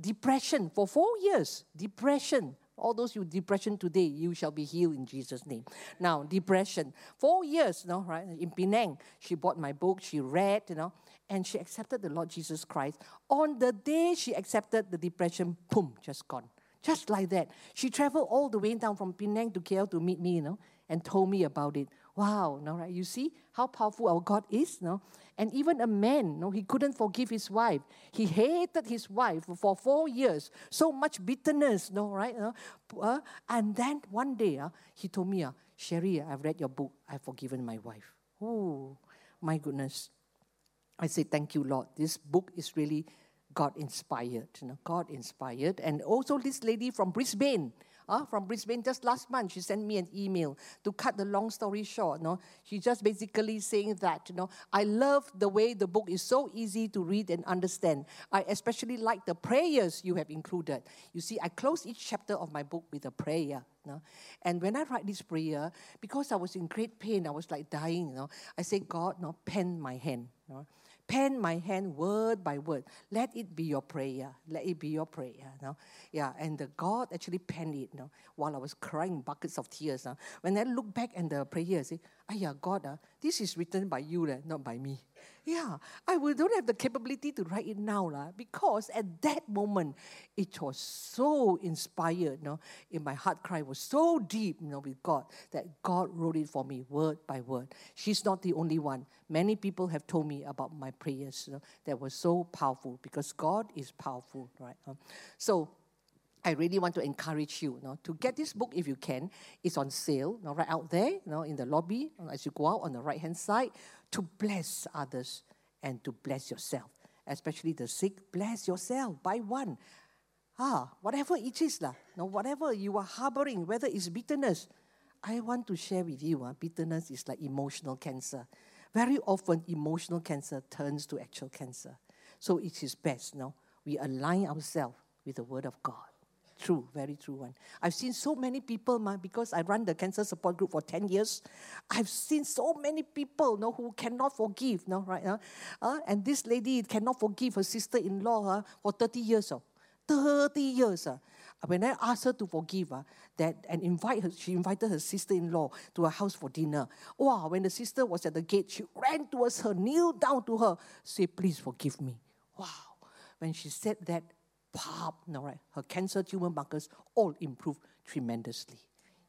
depression for four years. Depression. All those you depression today, you shall be healed in Jesus' name. Now, depression. Four years, you know, right? In Penang, she bought my book, she read, you know, and she accepted the Lord Jesus Christ. On the day she accepted the depression, boom, just gone. Just like that. She traveled all the way down from Penang to KL to meet me, you know, and told me about it. Wow, no, right? You see how powerful our God is, no? And even a man, no, he couldn't forgive his wife. He hated his wife for four years. So much bitterness, no, right? No? Uh, and then one day, uh, he told me, uh, Sherry, I've read your book. I've forgiven my wife. Oh, my goodness. I say, thank you, Lord. This book is really God inspired, you know, God inspired. And also this lady from Brisbane, uh, from Brisbane just last month. She sent me an email. To cut the long story short, no, she just basically saying that, you know, I love the way the book is so easy to read and understand. I especially like the prayers you have included. You see, I close each chapter of my book with a prayer. No? And when I write this prayer, because I was in great pain, I was like dying, you know, I say, God, no, pen my hand. No? Pen my hand word by word. Let it be your prayer. Let it be your prayer. No? Yeah, and the God actually penned it no? while I was crying buckets of tears. No? When I look back at the prayer, I say, yeah, God, uh, this is written by you, not by me. Yeah, I will don't have the capability to write it now la, because at that moment it was so inspired. You know, in my heart cry was so deep you know, with God that God wrote it for me word by word. She's not the only one. Many people have told me about my prayers you know, that were so powerful because God is powerful, right? So I really want to encourage you, you know, to get this book if you can. It's on sale, you know, right out there, you know, in the lobby as you go out on the right hand side to bless others and to bless yourself. Especially the sick, bless yourself. Buy one. Ah, whatever it is, lah. No, whatever you are harboring, whether it's bitterness, I want to share with you. Uh, bitterness is like emotional cancer. Very often, emotional cancer turns to actual cancer. So it is best, no, we align ourselves with the Word of God. True, very true one. I've seen so many people, ma, because I run the cancer support group for 10 years. I've seen so many people no, who cannot forgive, no, right? Uh, uh, and this lady cannot forgive her sister in law uh, for 30 years. Oh, 30 years. Uh. When I asked her to forgive uh, that and invite her, she invited her sister-in-law to her house for dinner. Wow, when the sister was at the gate, she ran towards her, kneeled down to her, say, please forgive me. Wow. When she said that, pop, no, right? Her cancer tumor markers all improved tremendously.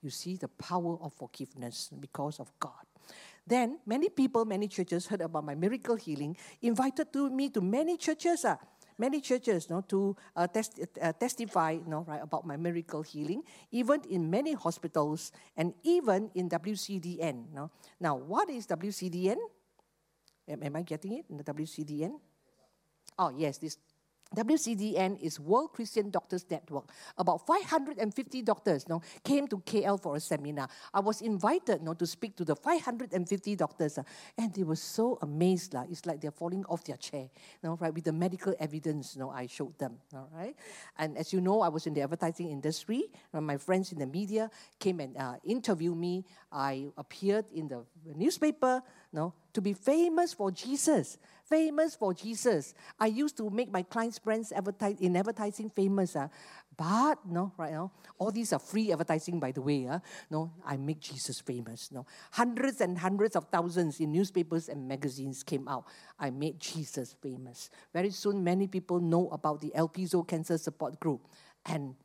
You see the power of forgiveness because of God. Then many people, many churches heard about my miracle healing, invited to me to many churches. Uh, many churches no, to uh, test, uh, testify no, right, about my miracle healing, even in many hospitals and even in WCDN. No? Now, what is WCDN? Am, am I getting it in the WCDN? Oh, yes, this WCDN is World Christian Doctors Network. About 550 doctors you know, came to KL for a seminar. I was invited you know, to speak to the 550 doctors, uh, and they were so amazed. Uh, it's like they're falling off their chair, you know, right, with the medical evidence you know, I showed them. All right? And as you know, I was in the advertising industry. my friends in the media came and uh, interviewed me. I appeared in the newspaper, no, to be famous for Jesus. Famous for Jesus. I used to make my clients' friends advertise in advertising famous. Uh, but no, right now, all these are free advertising, by the way. Uh, no, I make Jesus famous. No, hundreds and hundreds of thousands in newspapers and magazines came out. I made Jesus famous. Very soon, many people know about the Elpizo Cancer Support Group, and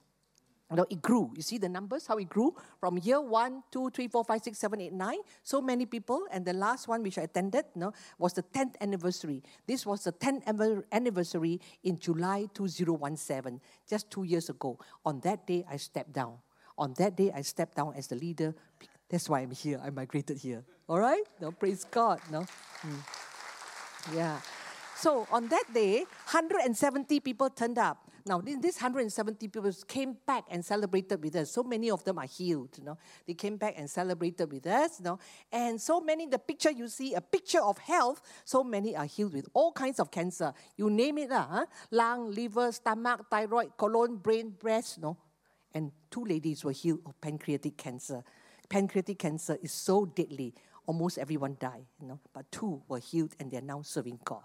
you know, it grew. You see the numbers, how it grew from year one, two, three, four, five, six, seven, eight, nine. So many people. And the last one which I attended you know, was the 10th anniversary. This was the 10th anniversary in July 2017, just two years ago. On that day, I stepped down. On that day, I stepped down as the leader. That's why I'm here. I migrated here. All right? No, praise God. No? Hmm. Yeah. So on that day, 170 people turned up. Now, these 170 people came back and celebrated with us. So many of them are healed, you know. They came back and celebrated with us, you know. And so many, the picture you see, a picture of health, so many are healed with all kinds of cancer. You name it, uh, huh? lung, liver, stomach, thyroid, colon, brain, breast, you know. And two ladies were healed of pancreatic cancer. Pancreatic cancer is so deadly, almost everyone died, you know. But two were healed and they're now serving God.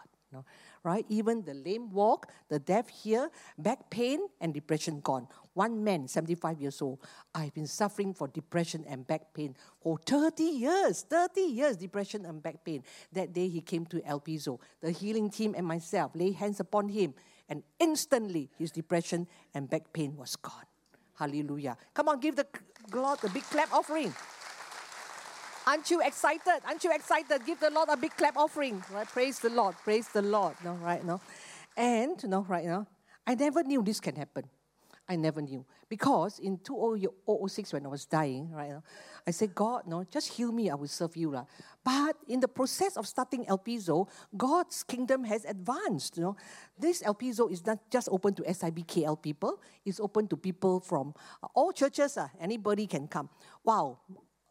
Right? Even the lame walk, the deaf hear, back pain, and depression gone. One man, 75 years old, I've been suffering for depression and back pain for 30 years. 30 years, depression and back pain. That day he came to Elpizo. The healing team and myself lay hands upon him, and instantly his depression and back pain was gone. Hallelujah. Come on, give the God a big clap offering. Aren't you excited? Aren't you excited? Give the Lord a big clap offering. Right? Praise the Lord. Praise the Lord. No, right now. And no, right now, I never knew this can happen. I never knew. Because in 2006, when I was dying, right I said, God, no, just heal me, I will serve you. La. But in the process of starting Elpizo, God's kingdom has advanced. You know. This Elpizo is not just open to SIBKL people, it's open to people from all churches. Uh, anybody can come. Wow,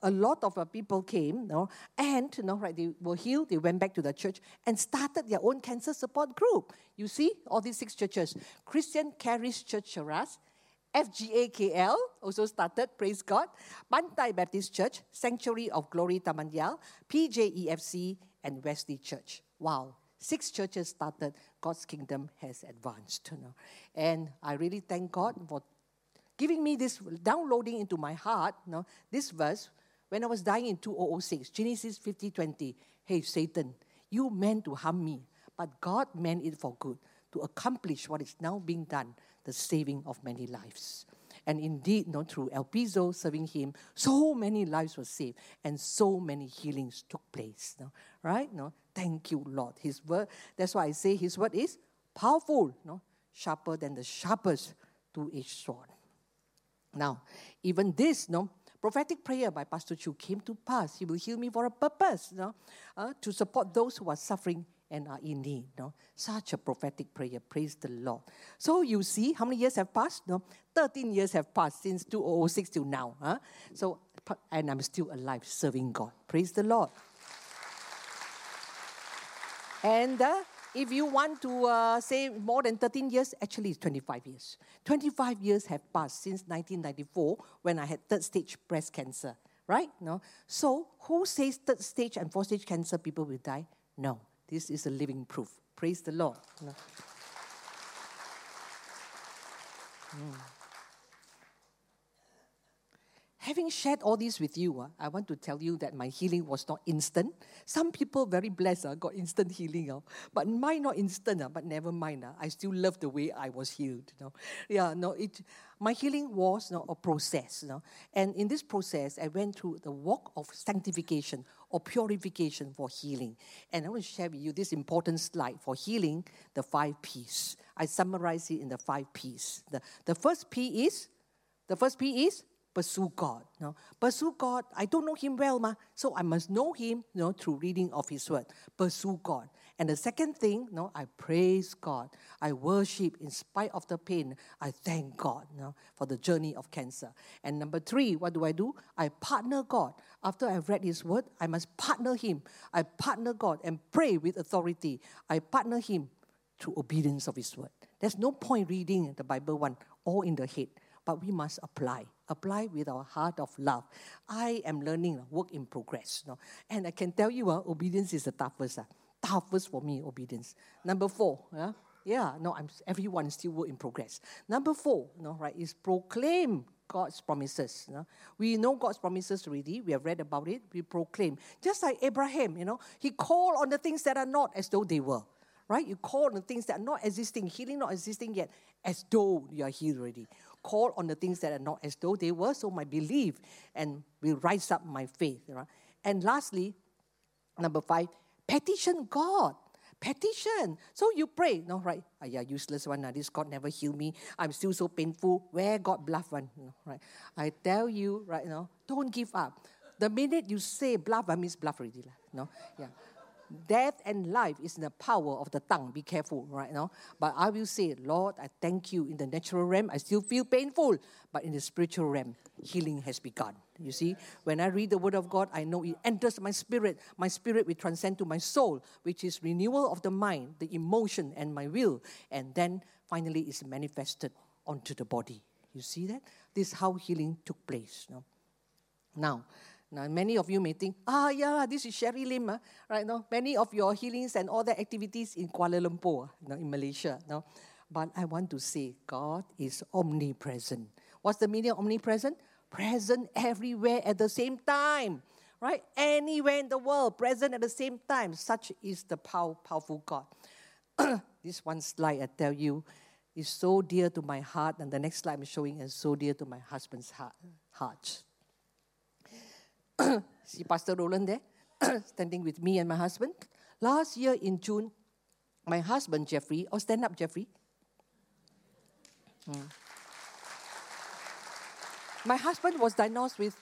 a lot of uh, people came, you know, and you know, right, they were healed, they went back to the church and started their own cancer support group. You see, all these six churches. Christian Caris Church Cheras, FGAKL also started, praise God. Pantai Baptist Church, Sanctuary of Glory Taman Yao, PJEFC, and Wesley Church. Wow, six churches started, God's kingdom has advanced. You know. And I really thank God for giving me this, downloading into my heart, you know, this verse when I was dying in 2006, Genesis 50 20, hey, Satan, you meant to harm me, but God meant it for good to accomplish what is now being done, the saving of many lives. And indeed, not through Elpizo serving him, so many lives were saved and so many healings took place. Know, right? Know, thank you, Lord. His word, that's why I say his word is powerful, know, sharper than the sharpest two-edged sword. Now, even this, know, prophetic prayer by Pastor Chu came to pass. He will heal me for a purpose, you know, uh, to support those who are suffering and are in need. You know. Such a prophetic prayer. Praise the Lord. So you see, how many years have passed? No, 13 years have passed since 2006 till now. Huh? So, and I'm still alive serving God. Praise the Lord. And uh, if you want to uh, say more than 13 years, actually it's 25 years. 25 years have passed since 1994 when I had third stage breast cancer, right? No. So who says third stage and fourth stage cancer people will die? No. This is a living proof. Praise the Lord. No. Mm. Having shared all this with you, uh, I want to tell you that my healing was not instant. Some people very blessed uh, got instant healing, uh, but mine not instant. Uh, but never mind, uh, I still love the way I was healed. You know? Yeah, no, it. My healing was know, a process, you know? and in this process, I went through the walk of sanctification or purification for healing. And I want to share with you this important slide for healing: the five P's. I summarize it in the five P's. The, the first P is, the first P is pursue God. You know? Pursue God. I don't know Him well, ma, so I must know Him you know, through reading of His Word. Pursue God. And the second thing, you know, I praise God. I worship in spite of the pain. I thank God you know, for the journey of cancer. And number three, what do I do? I partner God. After I've read His Word, I must partner Him. I partner God and pray with authority. I partner Him through obedience of His Word. There's no point reading the Bible one all in the head, but we must apply apply with our heart of love. I am learning, work in progress. You know? And I can tell you, uh, obedience is the toughest. Uh, toughest for me, obedience. Number four, yeah, yeah, no, I'm, everyone is still work in progress. Number four, you know, right, is proclaim God's promises. You know? We know God's promises already. We have read about it. We proclaim. Just like Abraham, you know, he called on the things that are not as though they were. Right? You call on the things that are not existing, healing not existing yet, as though you are healed already. Call on the things that are not as though they were, so my belief and will rise up my faith. Right? And lastly, number five, petition God. Petition. So you pray, no, right? Ah, yeah, useless one. Uh, this God never heal me. I'm still so painful. Where God bluff one, no, right? I tell you, right now, no, don't give up. The minute you say bluff, I means bluff already, no? Yeah. Death and life is in the power of the tongue. Be careful, right now. But I will say, Lord, I thank you. In the natural realm, I still feel painful, but in the spiritual realm, healing has begun. You see, when I read the Word of God, I know it enters my spirit. My spirit will transcend to my soul, which is renewal of the mind, the emotion, and my will, and then finally is manifested onto the body. You see that? This is how healing took place. No? Now, now, many of you may think, ah, yeah, this is Sherry Lim, uh, right? No, many of your healings and all the activities in Kuala Lumpur, no, in Malaysia. No, but I want to say, God is omnipresent. What's the meaning of omnipresent? Present everywhere at the same time, right? Anywhere in the world, present at the same time. Such is the pow- powerful God. this one slide, I tell you, is so dear to my heart, and the next slide I'm showing is so dear to my husband's heart. heart. See Pastor Roland there, standing with me and my husband. Last year in June, my husband Jeffrey, oh stand up Jeffrey. Hmm. My husband was diagnosed with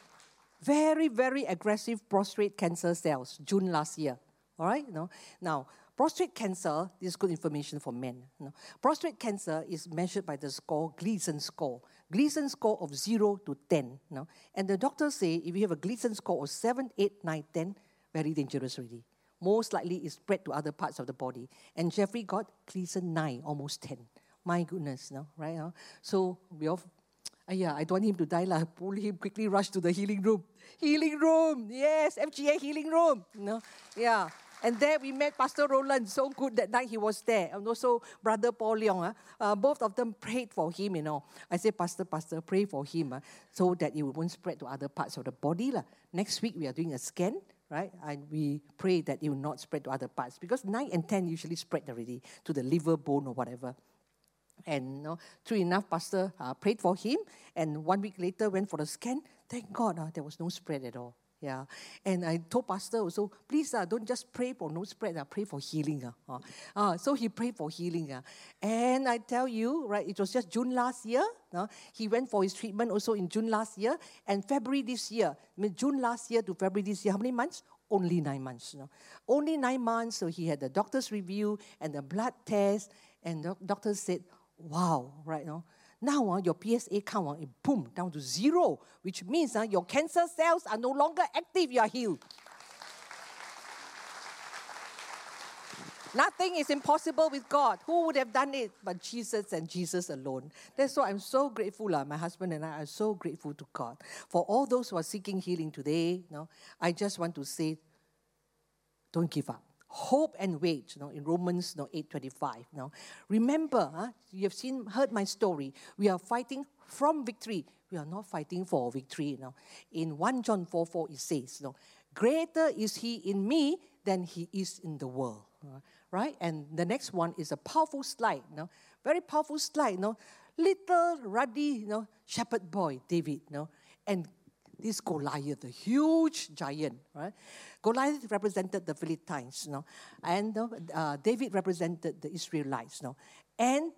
very, very aggressive prostate cancer cells June last year. All right, know. Now, prostate cancer, this is good information for men. You know. Prostate cancer is measured by the score, Gleason score. Gleason score of 0 to 10. You know? And the doctors say if you have a Gleason score of 7, 8, 9, 10, very dangerous already. Most likely it's spread to other parts of the body. And Jeffrey got Gleason 9, almost 10. My goodness, no, right? No? So we all, uh, yeah, I don't want him to die. Lah. Pull him quickly, rush to the healing room. Healing room, yes, FGA healing room. No, yeah. And there we met Pastor Roland. So good that night he was there. And also Brother Paul Leong. Uh, uh, both of them prayed for him, you know. I said, Pastor, Pastor, pray for him uh, so that it won't spread to other parts of the body. La. Next week we are doing a scan, right? And we pray that it will not spread to other parts. Because 9 and 10 usually spread already to the liver, bone, or whatever. And you know, true enough, Pastor uh, prayed for him. And one week later, went for the scan. Thank God, uh, there was no spread at all. Yeah. And I told Pastor also, please uh, don't just pray for no spread, uh, pray for healing. Uh. Uh, so he prayed for healing. Uh. And I tell you, right, it was just June last year. Uh, he went for his treatment also in June last year. And February this year, I mean, June last year to February this year, how many months? Only nine months. You know? Only nine months. So he had the doctor's review and the blood test. And the doctor said, wow, right? You know, now uh, your PSA count, uh, boom, down to zero, which means uh, your cancer cells are no longer active, you are healed. Nothing is impossible with God. Who would have done it but Jesus and Jesus alone? That's why I'm so grateful. Uh, my husband and I are so grateful to God. For all those who are seeking healing today, you know, I just want to say, don't give up hope and wait, you know, in Romans you know, 8.25. You know. Remember, huh, you have seen, heard my story. We are fighting from victory. We are not fighting for victory. You know. In 1 John 4, 4, it says, you know, greater is he in me than he is in the world. Right? And the next one is a powerful slide. You know, very powerful slide. You know, little ruddy, you know, shepherd boy, David. You know, and this Goliath, the huge giant, right? Goliath represented the Philistines, you know, and uh, David represented the Israelites, you know, and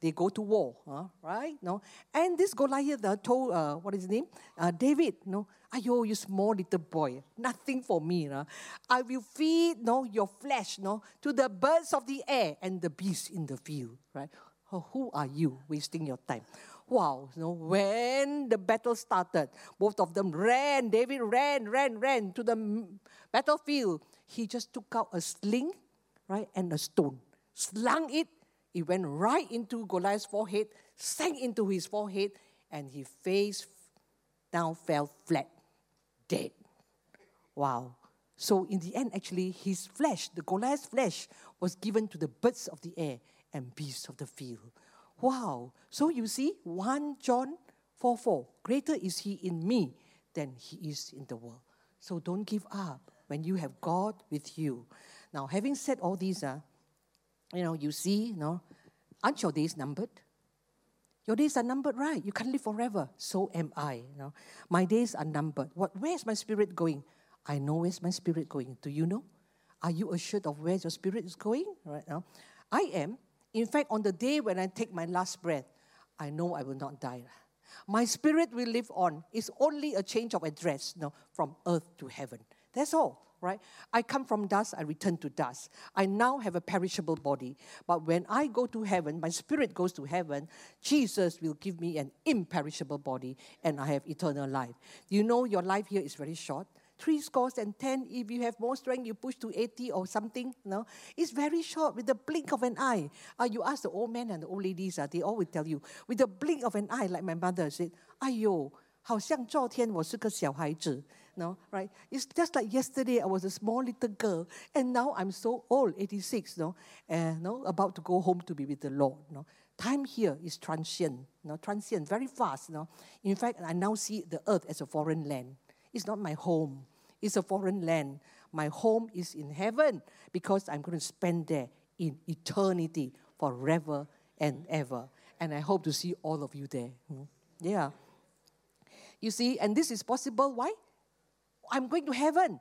they go to war, huh? right? No, and this Goliath uh, told, uh, what is his name? Uh, David, no, ayo, you small little boy, nothing for me. No? I will feed no, your flesh no, to the birds of the air and the beasts in the field, right? Oh, who are you wasting your time? Wow, you know, when the battle started, both of them ran. David ran, ran, ran to the battlefield. He just took out a sling, right, and a stone, slung it. It went right into Goliath's forehead, sank into his forehead, and he faced down fell flat, dead. Wow. So in the end, actually, his flesh, the Goliath's flesh, was given to the birds of the air and beasts of the field. Wow. So you see, 1 John 4 4, greater is he in me than he is in the world. So don't give up when you have God with you. Now, having said all these, uh, you know, you see, you know, aren't your days numbered? Your days are numbered, right? You can't live forever. So am I. You know, my days are numbered. What? Where's my spirit going? I know where's my spirit going. Do you know? Are you assured of where your spirit is going right now? I am. In fact, on the day when I take my last breath, I know I will not die. My spirit will live on. It's only a change of address you know, from earth to heaven. That's all right? I come from dust, I return to dust. I now have a perishable body. But when I go to heaven, my spirit goes to heaven, Jesus will give me an imperishable body and I have eternal life. You know, your life here is very short Three scores and ten, if you have more strength, you push to 80 or something. No, it's very short with the blink of an eye. Uh, you ask the old men and the old ladies, uh, they all will tell you, with the blink of an eye, like my mother said, 哎呦，好像昨天我是个小孩子。no, right? It's just like yesterday I was a small little girl, and now I'm so old, 86, no, and no, about to go home to be with the Lord. No, time here is transient, no, transient, very fast. No, in fact, I now see the earth as a foreign land. It's not my home. It's a foreign land. My home is in heaven because I'm going to spend there in eternity forever and ever. And I hope to see all of you there. Hmm? Yeah. You see, and this is possible. Why? I'm going to heaven.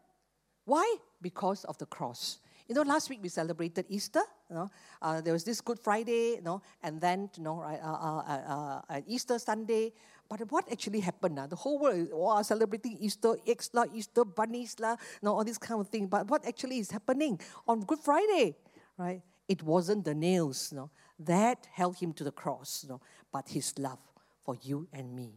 Why? Because of the cross. You know, last week we celebrated Easter. You know, uh, there was this Good Friday, you know, and then you know, uh, uh, uh, Easter Sunday. But what actually happened? Uh, the whole world was celebrating Easter eggs, la, Easter bunnies, la, know, all this kind of thing. But what actually is happening on Good Friday, right? It wasn't the nails, you know, that held him to the cross, you know, but his love for you and me.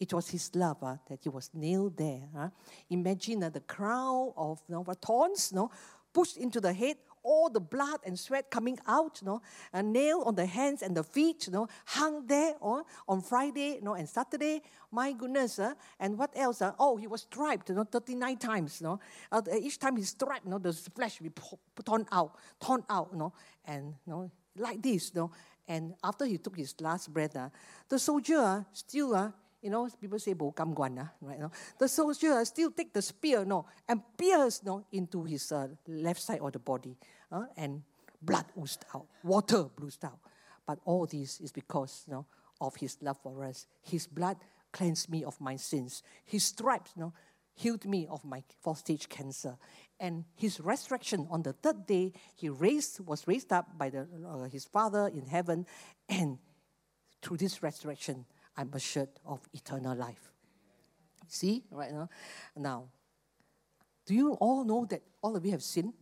It was his love uh, that he was nailed there. Uh. Imagine uh, the crown of you know, thorns you know, pushed into the head, all the blood and sweat coming out, you know, a nail on the hands and the feet, you know, hung there on, on Friday, you know, and Saturday. My goodness, uh, and what else? Uh? Oh, he was striped, you know, 39 times, you know. Uh, each time he striped, you know, the flesh will be torn out, torn out, you know, and you know, like this, you know. And after he took his last breath, uh, the soldier uh, still uh, you know, people say bo kam guan, uh, right? No? The soldier still take the spear, no, and pierce, no, into his uh, left side of the body, uh, and blood oozed out, water oozed out. But all this is because, know, of his love for us. His blood cleansed me of my sins. His stripes, know, healed me of my fourth stage cancer. And his resurrection on the third day, he raised, was raised up by the, uh, his Father in heaven, and through this resurrection, I'm assured of eternal life. See, right now? Now, do you all know that all of you have sinned?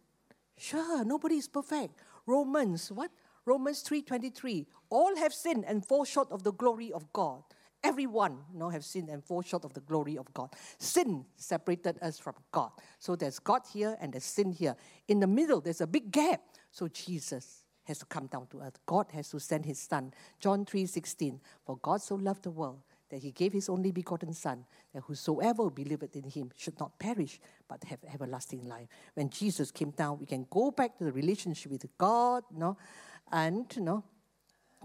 Sure, nobody is perfect. Romans, what? Romans 3.23. All have sinned and fall short of the glory of God. Everyone know, have sinned and fall short of the glory of God. Sin separated us from God. So there's God here and there's sin here. In the middle, there's a big gap. So Jesus has to come down to earth. God has to send his son. John 3:16. For God so loved the world that he gave his only begotten son, that whosoever believeth in him should not perish, but have everlasting life. When Jesus came down, we can go back to the relationship with God, you know, and you know,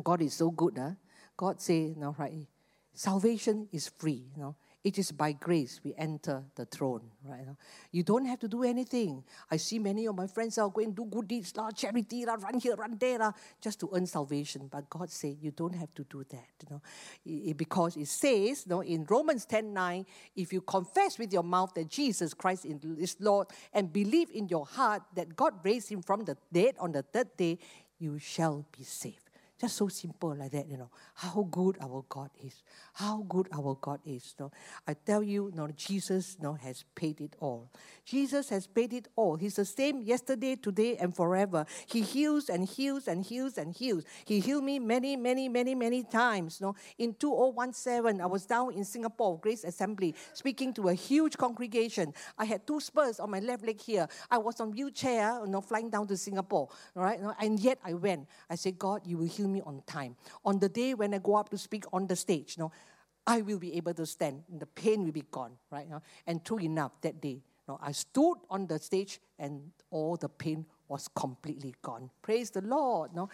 God is so good. Huh? God say, you right, salvation is free, you know. It is by grace we enter the throne, right? You don't have to do anything. I see many of my friends are going to do good deeds, la, charity, la, run here, run there, la, just to earn salvation. But God said you don't have to do that, you know, because it says, you know, in Romans 10 9, if you confess with your mouth that Jesus Christ is Lord and believe in your heart that God raised him from the dead on the third day, you shall be saved. Just so simple like that, you know. How good our God is. How good our God is. You know. I tell you, you know, Jesus you know, has paid it all. Jesus has paid it all. He's the same yesterday, today, and forever. He heals and heals and heals and heals. He healed me many, many, many, many times. You know. In 2017, I was down in Singapore, Grace Assembly, speaking to a huge congregation. I had two spurs on my left leg here. I was on wheelchair, you know, flying down to Singapore. Right, you know, and yet I went. I said, God, you will heal me on time. On the day when I go up to speak on the stage, you know, I will be able to stand. And the pain will be gone, right? now. And true enough, that day, no, I stood on the stage and all the pain was completely gone. Praise the Lord. No.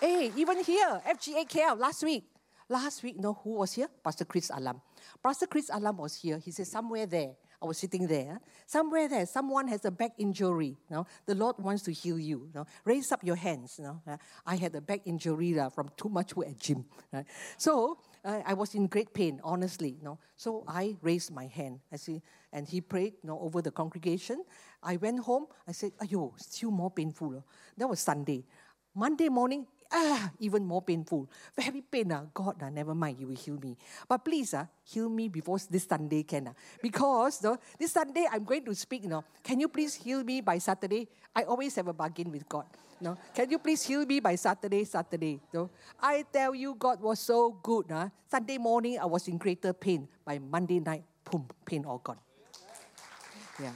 Hey, even here, FGA KL last week. Last week, you know who was here? Pastor Chris Alam. Pastor Chris Alam was here. He said, somewhere there. I was sitting there. Somewhere there, someone has a back injury. Know? The Lord wants to heal you. know? Raise up your hands. Know? I had a back injury uh, from too much work at gym. Right? So uh, I was in great pain, honestly. Know? So I raised my hand. I see, and he prayed you know, over the congregation. I went home. I said, "Ayo, still more painful." That was Sunday. Monday morning, ah, even more painful. Very pain. Ah. God, ah, never mind, you will heal me. But please, ah, heal me before this Sunday can. Ah. Because no, this Sunday I'm going to speak. You know, can you please heal me by Saturday? I always have a bargain with God. No, can you please heal me by Saturday? Saturday. No, I tell you, God was so good. Ah. Sunday morning I was in greater pain. By Monday night, boom, pain all gone. Yeah.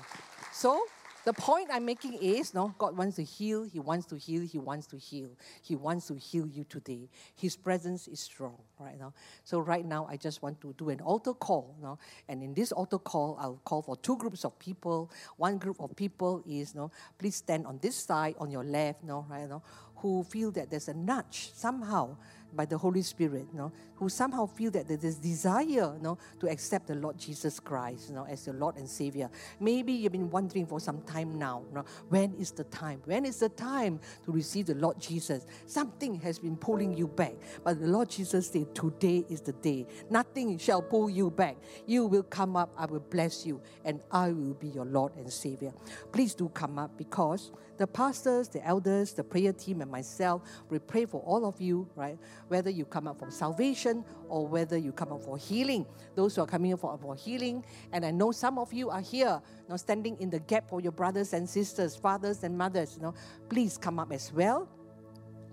So the point I'm making is, no, God wants to heal, He wants to heal, He wants to heal. He wants to heal you today. His presence is strong right now. So right now, I just want to do an altar call, no? and in this altar call, I'll call for two groups of people. One group of people is, no, please stand on this side, on your left, no, right now, who feel that there's a nudge somehow by the Holy Spirit, you know, who somehow feel that there's this desire you know, to accept the Lord Jesus Christ you know, as your Lord and Savior. Maybe you've been wondering for some time now, you know, when is the time? When is the time to receive the Lord Jesus? Something has been pulling you back, but the Lord Jesus said, Today is the day. Nothing shall pull you back. You will come up, I will bless you, and I will be your Lord and Savior. Please do come up because the pastors, the elders, the prayer team, and myself, we pray for all of you, right? Whether you come up for salvation or whether you come up for healing. Those who are coming up for, for healing, and I know some of you are here, you know, standing in the gap for your brothers and sisters, fathers and mothers, you know, please come up as well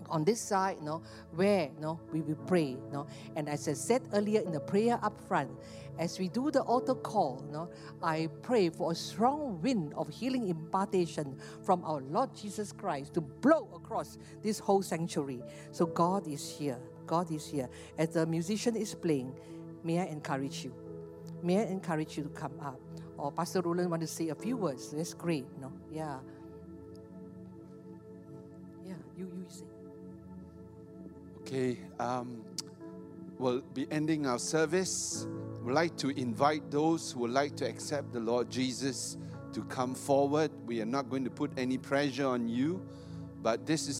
on this side, you know, where you know, we will pray. You know. And as I said earlier in the prayer up front, as we do the altar call, you know, I pray for a strong wind of healing impartation from our Lord Jesus Christ to blow across this whole sanctuary. So God is here. God is here. As the musician is playing, may I encourage you. May I encourage you to come up. Or Pastor Roland want to say a few words. That's great. No? Yeah. Yeah, you, you say. Okay, um, we'll be ending our service. We'd like to invite those who would like to accept the Lord Jesus to come forward. We are not going to put any pressure on you, but this is